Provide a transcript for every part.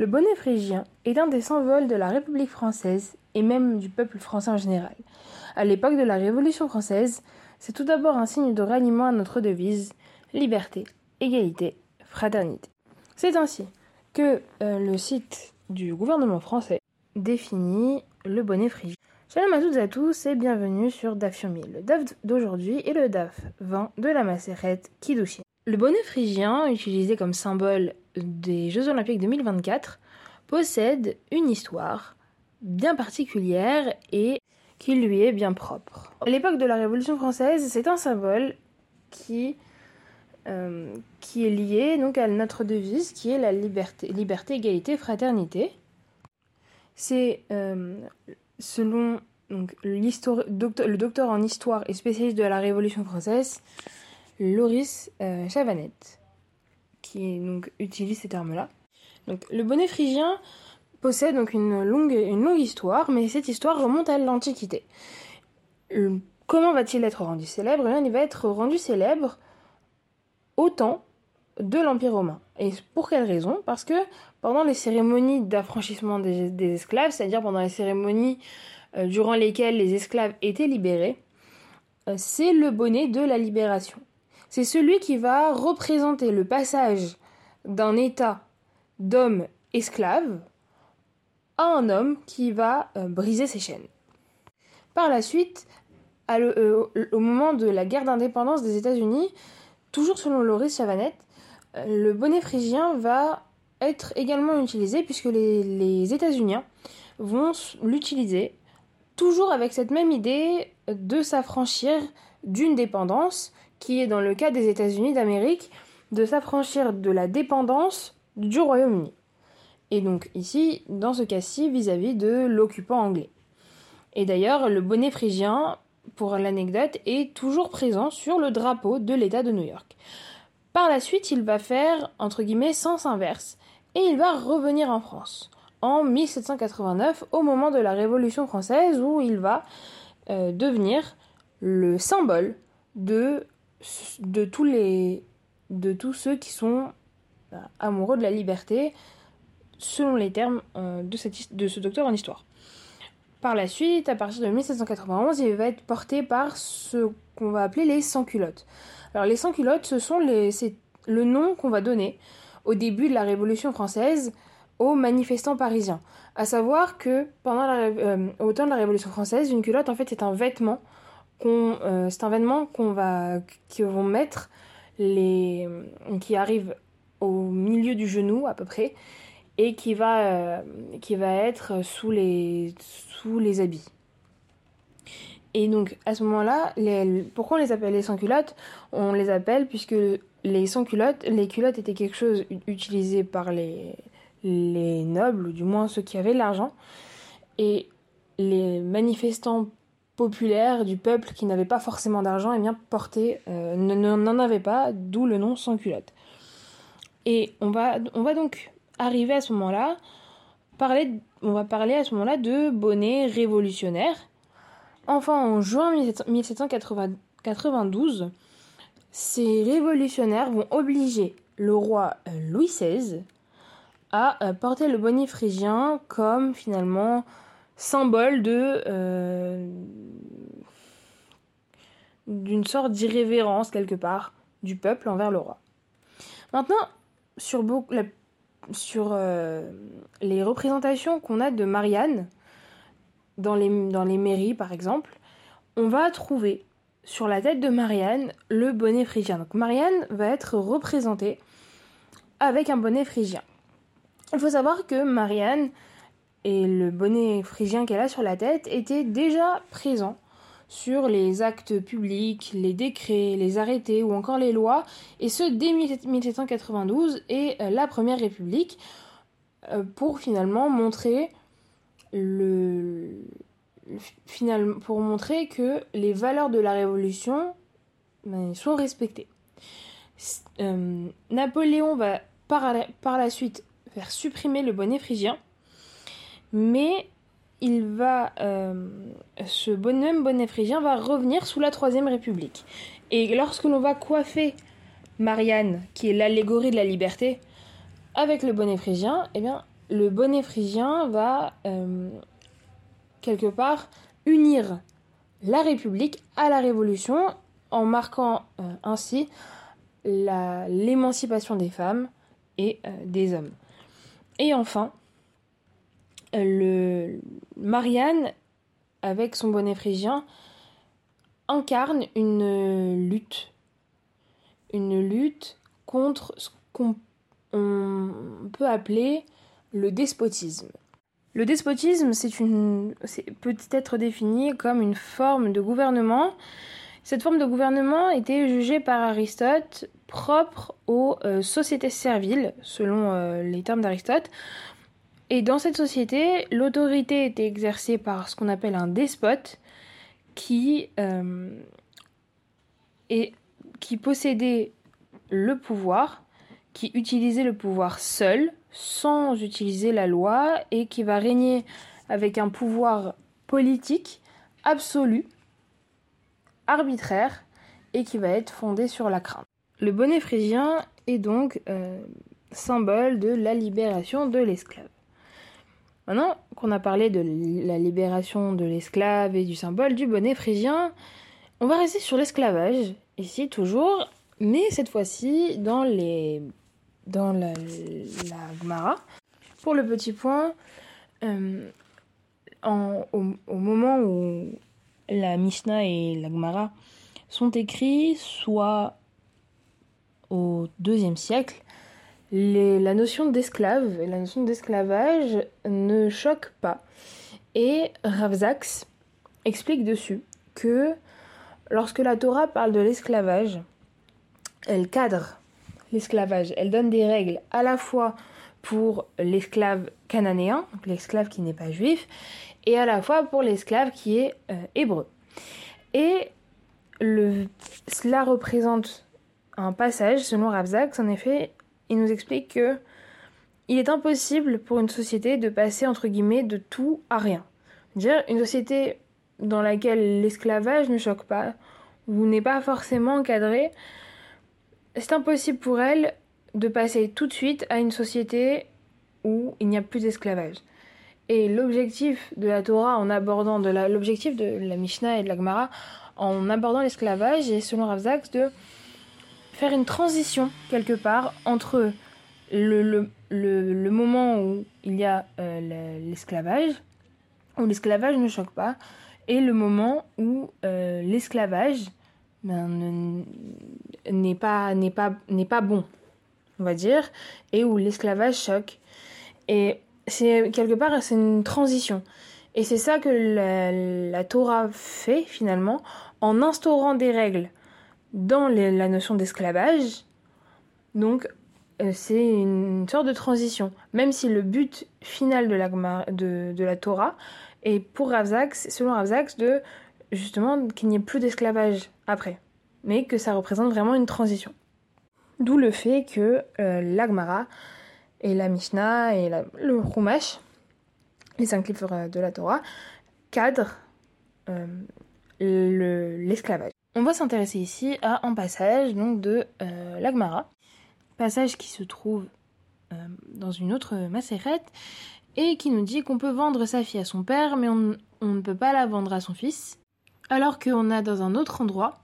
Le bonnet phrygien est un des symboles de la République française et même du peuple français en général. À l'époque de la Révolution française, c'est tout d'abord un signe de ralliement à notre devise liberté, égalité, fraternité. C'est ainsi que euh, le site du gouvernement français définit le bonnet phrygien. Shalom à toutes et à tous et bienvenue sur DAF Le DAF d'aujourd'hui est le DAF 20 de la macérette Kiddushin. Le bonnet phrygien, utilisé comme symbole des Jeux Olympiques 2024, possède une histoire bien particulière et qui lui est bien propre. L'époque de la Révolution française, c'est un symbole qui, euh, est lié donc à notre devise qui est la liberté, liberté égalité, fraternité. C'est euh, selon le docteur en histoire et spécialiste de la Révolution française, Loris euh, Chavanette, qui utilise ces termes-là. Donc, le bonnet phrygien possède donc une longue, histoire, mais cette histoire remonte à l'Antiquité. Comment va-t-il être rendu célèbre? Eh Il va être rendu célèbre au temps de l'Empire romain. Et pour quelle raison? Parce que pendant les cérémonies d'affranchissement des, esclaves, c'est-à-dire pendant les cérémonies euh, durant lesquelles les esclaves étaient libérés, euh, c'est le bonnet de la libération. C'est celui qui va représenter le passage d'un état d'homme esclave à un homme qui va euh, briser ses chaînes. Par la suite, au moment de la guerre d'indépendance des États-Unis, toujours selon Loris Chavanette, le bonnet phrygien va être également utilisé puisque les, États-Unis vont l'utiliser toujours avec cette même idée de s'affranchir d'une dépendance qui est dans le cas des États-Unis d'Amérique de s'affranchir de la dépendance du Royaume-Uni. Et donc ici, dans ce cas-ci, vis-à-vis de l'occupant anglais. Et d'ailleurs, le bonnet phrygien, pour l'anecdote, est toujours présent sur le drapeau de l'État de New York. Par la suite, il va faire, entre guillemets, sens inverse, et il va revenir en France en 1789 au moment de la Révolution française où il va euh, devenir le symbole de, de, tous les, de tous ceux qui sont euh, amoureux de la liberté selon les termes euh, de, cette, de ce docteur en histoire. Par la suite, à partir de 1791, il va être porté par ce qu'on va appeler les sans-culottes. Alors les sans-culottes, ce sont les, c'est le nom qu'on va donner au début de la Révolution française aux manifestants parisiens. À savoir que pendant la, euh, au temps de la Révolution française, une culotte en fait c'est un vêtement euh, c'est un vêtement qu'on va, vont mettre les, qui arrive au milieu du genou à peu près et qui va, euh, qui va être sous les, sous les habits. Et donc à ce moment-là, pourquoi on les appelle les sans-culottes? On les appelle puisque les sans-culottes, les culottes étaient quelque chose utilisé par les, les nobles, ou du moins ceux qui avaient l'argent, et les manifestants populaires du peuple qui n'avaient pas forcément d'argent, et eh bien portaient, euh, n'en avaient pas, d'où le nom sans-culotte. Et on va, on va donc arriver à ce moment-là, on va parler à ce moment-là de bonnets révolutionnaires. Enfin, en juin 1792, ces révolutionnaires vont obliger le roi euh, Louis XVI à euh, porter le bonnet phrygien comme finalement symbole de euh, d'une sorte d'irrévérence quelque part du peuple envers le roi. Maintenant, sur, sur les représentations qu'on a de Marianne dans les, dans les mairies par exemple, on va trouver sur la tête de Marianne le bonnet phrygien. Donc Marianne va être représentée avec un bonnet phrygien. Il faut savoir que Marianne et le bonnet phrygien qu'elle a sur la tête étaient déjà présents sur les actes publics, les décrets, les arrêtés ou encore les lois, et ce dès 1792 et euh, la Première République, euh, pour finalement montrer le, pour montrer que les valeurs de la Révolution ben, sont respectées. Euh, Napoléon va par par la, suite faire supprimer le bonnet phrygien, mais il va, euh, ce bonhomme bonnet phrygien va revenir sous la Troisième République. Et lorsque l'on va coiffer Marianne, qui est l'allégorie de la liberté, avec le bonnet phrygien, eh bien, le bonnet phrygien va quelque part unir la République à la Révolution en marquant ainsi l'émancipation des femmes et des hommes. Et enfin, le Marianne, avec son bonnet phrygien, incarne une lutte. Une lutte contre ce qu'on peut appeler le despotisme. Le despotisme, c'est peut être défini comme une forme de gouvernement. Cette forme de gouvernement était jugée par Aristote propre aux euh, sociétés serviles, selon euh, les termes d'Aristote, et dans cette société, l'autorité était exercée par ce qu'on appelle un despote qui, euh, qui possédait le pouvoir, qui utilisait le pouvoir seul, sans utiliser la loi, et qui va régner avec un pouvoir politique absolu, arbitraire, et qui va être fondé sur la crainte. Le bonnet phrygien est donc euh, symbole de la libération de l'esclave. Maintenant qu'on a parlé de la libération de l'esclave et du symbole du bonnet phrygien, on va rester sur l'esclavage, ici toujours, mais cette fois-ci dans les dans la, la Gemara. Pour le petit point, euh, au, moment où la Mishnah et la Gemara sont écrits, soit au deuxième siècle, la notion d'esclave et la notion d'esclavage ne choquent pas. Et Ravzax explique dessus que lorsque la Torah parle de l'esclavage, elle cadre l'esclavage, elle donne des règles à la fois pour l'esclave cananéen, l'esclave qui n'est pas juif, et à la fois pour l'esclave qui est euh, hébreu. Et cela représente un passage, selon Ravzax, en effet, il nous explique que il est impossible pour une société de passer entre guillemets de tout à rien. Dire une société dans laquelle l'esclavage ne choque pas ou n'est pas forcément encadré, c'est impossible pour elle de passer tout de suite à une société où il n'y a plus d'esclavage. Et l'objectif de la Torah en abordant de l'objectif de la Mishnah et de la Gemara en abordant l'esclavage est selon Ravzax de faire une transition quelque part entre le, le, le, moment où il y a euh, l'esclavage, où l'esclavage ne choque pas, et le moment où euh, l'esclavage ben, n'est pas, pas, pas bon, on va dire, et où l'esclavage choque. Et c'est quelque part, c'est une transition. Et c'est ça que la, la Torah fait finalement en instaurant des règles dans la notion d'esclavage. Donc, euh, c'est une sorte de transition. Même si le but final de la, de, la Torah est pour Ravzax, selon Ravzax, de justement qu'il n'y ait plus d'esclavage après, mais que ça représente vraiment une transition. D'où le fait que euh, l'Agmara et la Mishnah et le Chumash, les cinq livres de la Torah, cadrent euh, l'esclavage. On va s'intéresser ici à un passage donc de euh, l'Agmara, passage qui se trouve euh, dans une autre macérette et qui nous dit qu'on peut vendre sa fille à son père, mais on, ne peut pas la vendre à son fils. Alors qu'on a dans un autre endroit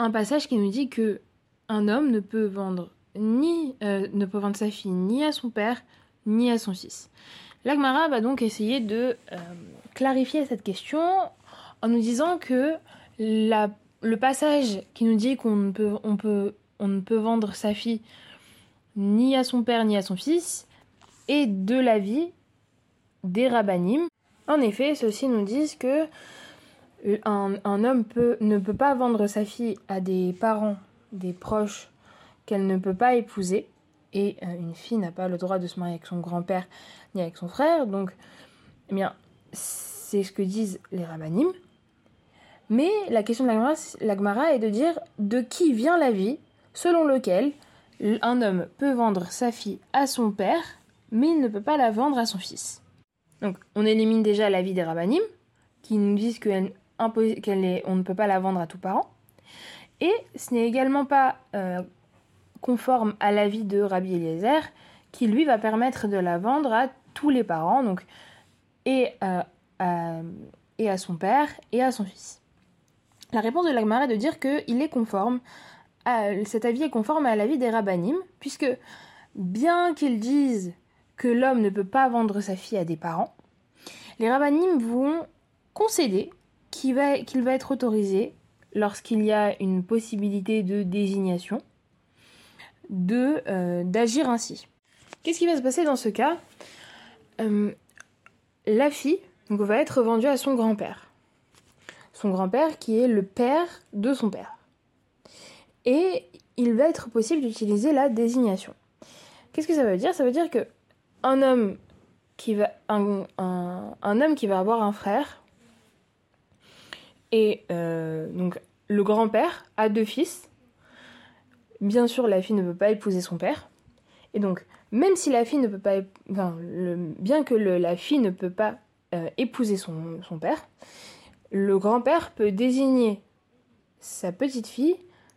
un passage qui nous dit que un homme ne peut vendre ni euh, ne peut vendre sa fille ni à son père ni à son fils. L'Agmara va donc essayer de clarifier cette question en nous disant que la le passage qui nous dit qu'on ne peut, vendre sa fille ni à son père ni à son fils est de l'avis des rabbinim. En effet, ceux-ci nous disent que un, homme ne peut pas vendre sa fille à des parents, des proches qu'elle ne peut pas épouser, et euh, une fille n'a pas le droit de se marier avec son grand-père ni avec son frère. Donc, eh bien, c'est ce que disent les rabbinim. Mais la question de l'Agmara est de dire de qui vient la vie selon lequel un homme peut vendre sa fille à son père, mais il ne peut pas la vendre à son fils. Donc on élimine déjà la vie des rabbinim, qui nous disent qu'on ne peut pas la vendre à tout parent. Et ce n'est également pas euh, conforme à l'avis de Rabbi Eliezer, qui lui va permettre de la vendre à tous les parents, donc et et à son père et à son fils. La réponse de l'Agmara est de dire qu'il est conforme, cet avis est conforme à l'avis des rabbinim, puisque bien qu'ils disent que l'homme ne peut pas vendre sa fille à des parents, les rabbinim vont concéder qu'il va, être autorisé, lorsqu'il y a une possibilité de désignation, de, euh, d'agir ainsi. Qu'est-ce qui va se passer dans ce cas? Euh, La fille va être vendue à son grand-père. Grand-père qui est le père de son père. Et il va être possible d'utiliser la désignation. Qu'est-ce que ça veut dire? Ça veut dire que un homme qui va un, homme qui va avoir un frère et euh, donc le grand-père a deux fils. Bien sûr, la fille ne peut pas épouser son père. Et donc, même si la fille ne peut pas, bien que la fille ne peut pas euh, épouser son père, le grand-père peut désigner sa petite fille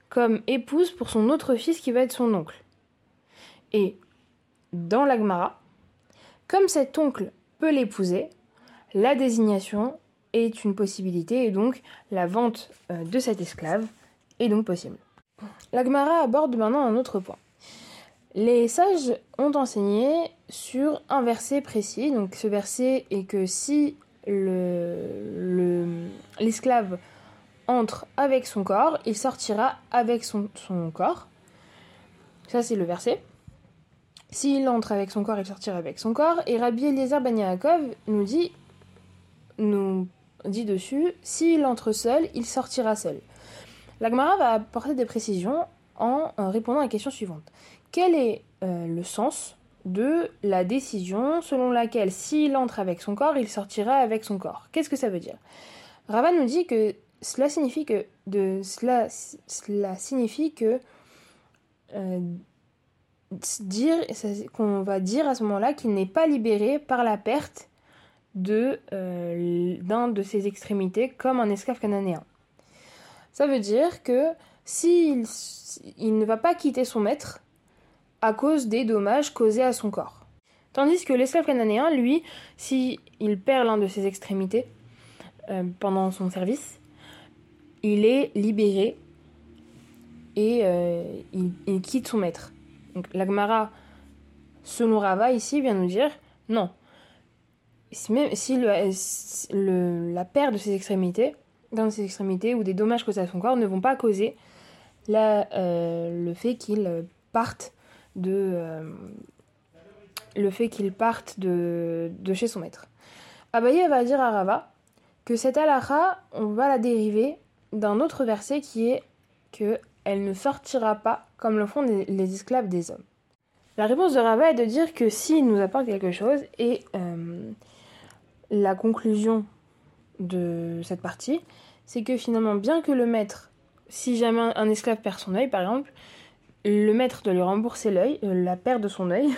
comme épouse pour son autre fils qui va être son oncle. Et dans l'Agmara, comme cet oncle peut l'épouser, la désignation est une possibilité et donc la vente euh, de cet esclave est donc possible. L'Agmara aborde maintenant un autre point. Les sages ont enseigné sur un verset précis, donc ce verset est que si l'esclave le, entre avec son corps, il sortira avec son, son corps. Ça c'est le verset. S'il entre avec son corps, il sortira avec son corps. Et Rabbi Eliezer Ben Yaakov nous dit, nous dit dessus, s'il entre seul, il sortira seul. L'Agmara va apporter des précisions en répondant à la question suivante. Quel est euh, le sens de la décision selon laquelle s'il entre avec son corps, il sortira avec son corps Qu'est-ce que ça veut dire? Rava nous dit que cela signifie que cela, signifie que euh, dire qu'on va dire à ce moment-là qu'il n'est pas libéré par la perte de euh, d'un de ses extrémités comme un esclave cananéen. Ça veut dire que s'il il ne va pas quitter son maître à cause des dommages causés à son corps. Tandis que l'esclave cananéen, lui, s'il il perd l'un de ses extrémités euh, pendant son service, il est libéré et euh, il, quitte son maître. Donc l'Agmara, selon Rava, ici, vient nous dire non, si la perte de ses extrémités, dans ses extrémités ou des dommages causés à son corps ne vont pas causer euh, le fait qu'il parte de euh, le fait qu'il parte de, de, chez son maître. Abaye va dire à Rava que cette halakha, on va la dériver d'un autre verset qui est que elle ne sortira pas comme le font les esclaves des hommes. La réponse de Rava est de dire que s'il nous apporte quelque chose et euh, la conclusion de cette partie, c'est que finalement, bien que le maître, si jamais un esclave perd son œil, par exemple, le maître doit lui rembourser l'œil, euh, la perte de son œil,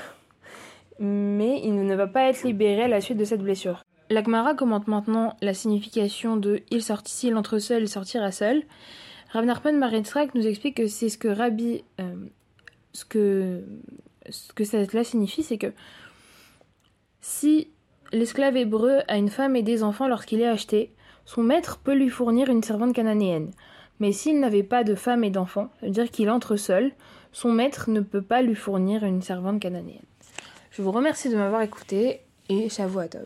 mais il ne va pas être libéré à la suite de cette blessure. L'Akmara commente maintenant la signification de il sort s'il entre seul, il sortira seul. Rav Nachman nous explique que c'est ce que Rabbi, euh, ce que ce que cela signifie, c'est que si l'esclave hébreu a une femme et des enfants lorsqu'il est acheté, son maître peut lui fournir une servante cananéenne. Mais s'il n'avait pas de femme et d'enfants, c'est-à-dire qu'il entre seul, son maître ne peut pas lui fournir une servante cananéenne. Je vous remercie de m'avoir écouté et Shavuot Tov.